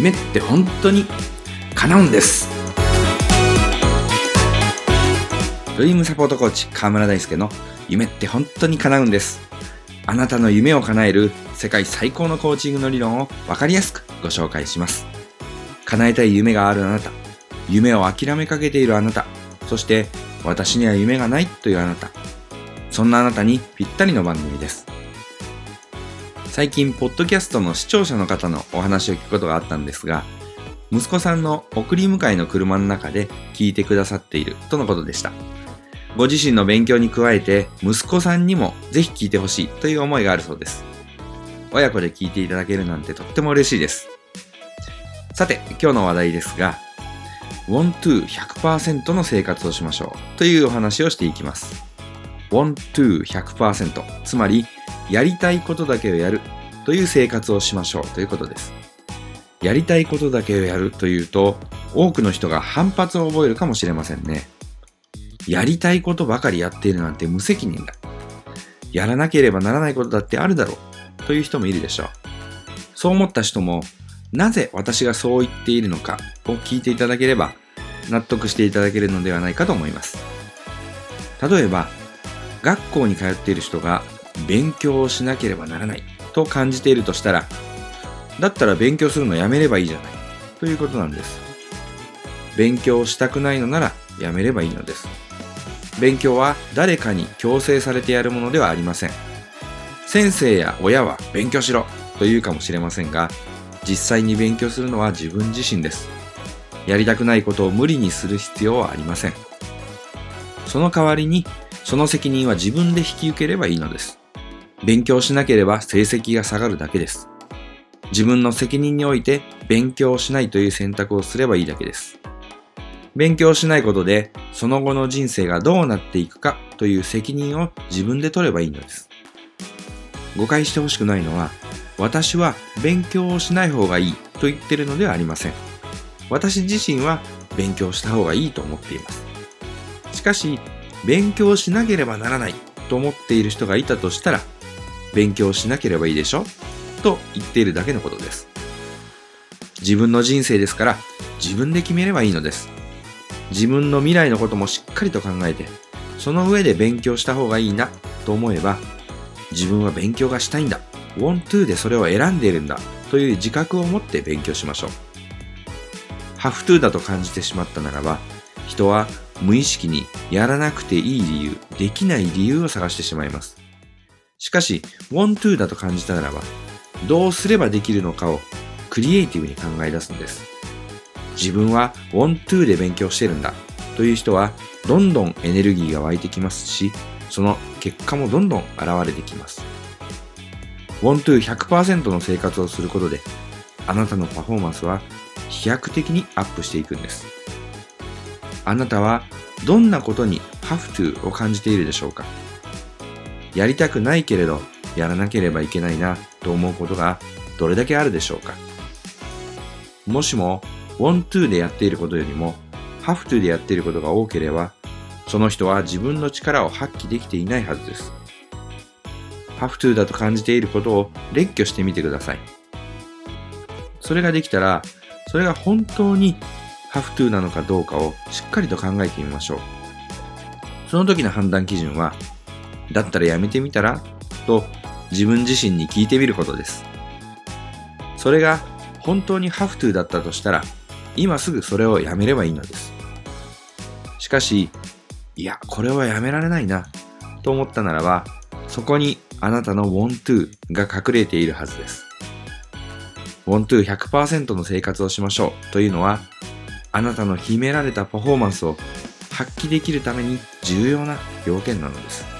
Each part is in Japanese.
夢って本当に叶うんです。ドリームサポートコーチ河村大輔の夢って本当に叶うんです。あなたの夢を叶える世界最高のコーチングの理論を分かりやすくご紹介します。叶えたい夢があるあなた。夢を諦めかけているあなた。そして私には夢がないというあなた。そんなあなたにぴったりの番組です。最近、ポッドキャストの視聴者の方のお話を聞くことがあったんですが、息子さんの送り迎えの車の中で聞いてくださっているとのことでした。ご自身の勉強に加えて、息子さんにもぜひ聞いてほしいという思いがあるそうです。親子で聞いていただけるなんてとっても嬉しいです。さて、今日の話題ですが、want to 100%の生活をしましょうというお話をしていきます。want to 100%つまりやりたいことだけをやるという生活をしましょうということです。やりたいことだけをやるというと、多くの人が反発を覚えるかもしれませんね。やりたいことばかりやっているなんて無責任だ。やらなければならないことだってあるだろうという人もいるでしょう。そう思った人も、なぜ私がそう言っているのかを聞いていただければ納得していただけるのではないかと思います。例えば、学校に通っている人が勉強をしなければならないと感じているとしたら、だったら勉強するのやめればいいじゃないということなんです。勉強したくないのならやめればいいのです。勉強は誰かに強制されてやるものではありません。先生や親は勉強しろと言うかもしれませんが、実際に勉強するのは自分自身です。やりたくないことを無理にする必要はありません。その代わりに、その責任は自分で引き受ければいいのです。勉強しなければ成績が下がるだけです。自分の責任において勉強しないという選択をすればいいだけです。勉強しないことでその後の人生がどうなっていくかという責任を自分で取ればいいのです。誤解してほしくないのは私は勉強をしない方がいいと言ってるのではありません。私自身は勉強した方がいいと思っています。しかし、勉強しなければならないと思っている人がいたとしたら、勉強しなければいいでしょ？と言っているだけのことです。自分の人生ですから自分で決めればいいのです。自分の未来のこともしっかりと考えて、その上で勉強した方がいいなと思えば、自分は勉強がしたいんだ、want to でそれを選んでいるんだという自覚を持って勉強しましょう。have to だと感じてしまったならば、人は無意識にやらなくていい理由、できない理由を探してしまいます。しかし、want to だと感じたならば、どうすればできるのかをクリエイティブに考え出すんです。自分は want to で勉強してるんだという人は、どんどんエネルギーが湧いてきますし、その結果もどんどん現れてきます。want to 100%の生活をすることで、あなたのパフォーマンスは飛躍的にアップしていくんです。あなたはどんなことに have to を感じているでしょうか？やりたくないけれど、やらなければいけないなと思うことがどれだけあるでしょうかもしも、want to でやっていることよりも、have to でやっていることが多ければ、その人は自分の力を発揮できていないはずです。have to だと感じていることを列挙してみてください。それができたら、それが本当に have to なのかどうかをしっかりと考えてみましょう。その時の判断基準は、だったらやめてみたら？と自分自身に聞いてみることです。それが本当に have to だったとしたら、今すぐそれをやめればいいのです。しかし、いや、これはやめられないな、と思ったならば、そこにあなたの want to が隠れているはずです。want to 100%の生活をしましょうというのは、あなたの秘められたパフォーマンスを発揮できるために重要な要件なのです。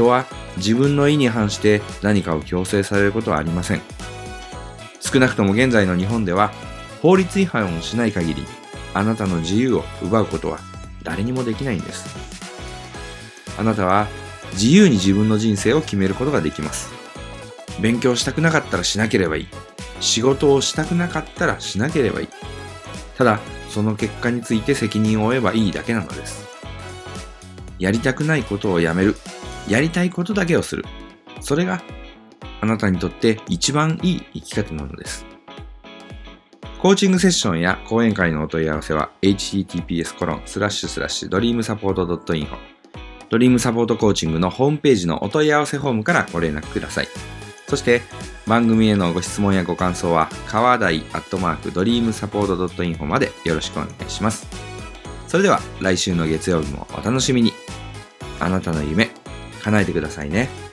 人は自分の意に反して何かを強制されることはありません。少なくとも現在の日本では法律違反をしない限りあなたの自由を奪うことは誰にもできないんです。あなたは自由に自分の人生を決めることができます。勉強したくなかったらしなければいい。仕事をしたくなかったらしなければいい。ただ、その結果について責任を負えばいいだけなのです。やりたくないことをやめるやりたいことだけをする。それがあなたにとって一番いい生き方なのです。コーチングセッションや講演会のお問い合わせは https コロンスラッシュスラッシュドリームサポート .info ドリームサポートコーチングのホームページのお問い合わせフォームからご連絡ください。そして番組へのご質問やご感想は川台アットマークドリームサポート .info までよろしくお願いします。それでは来週の月曜日もお楽しみに。あなたの夢叶えてくださいね。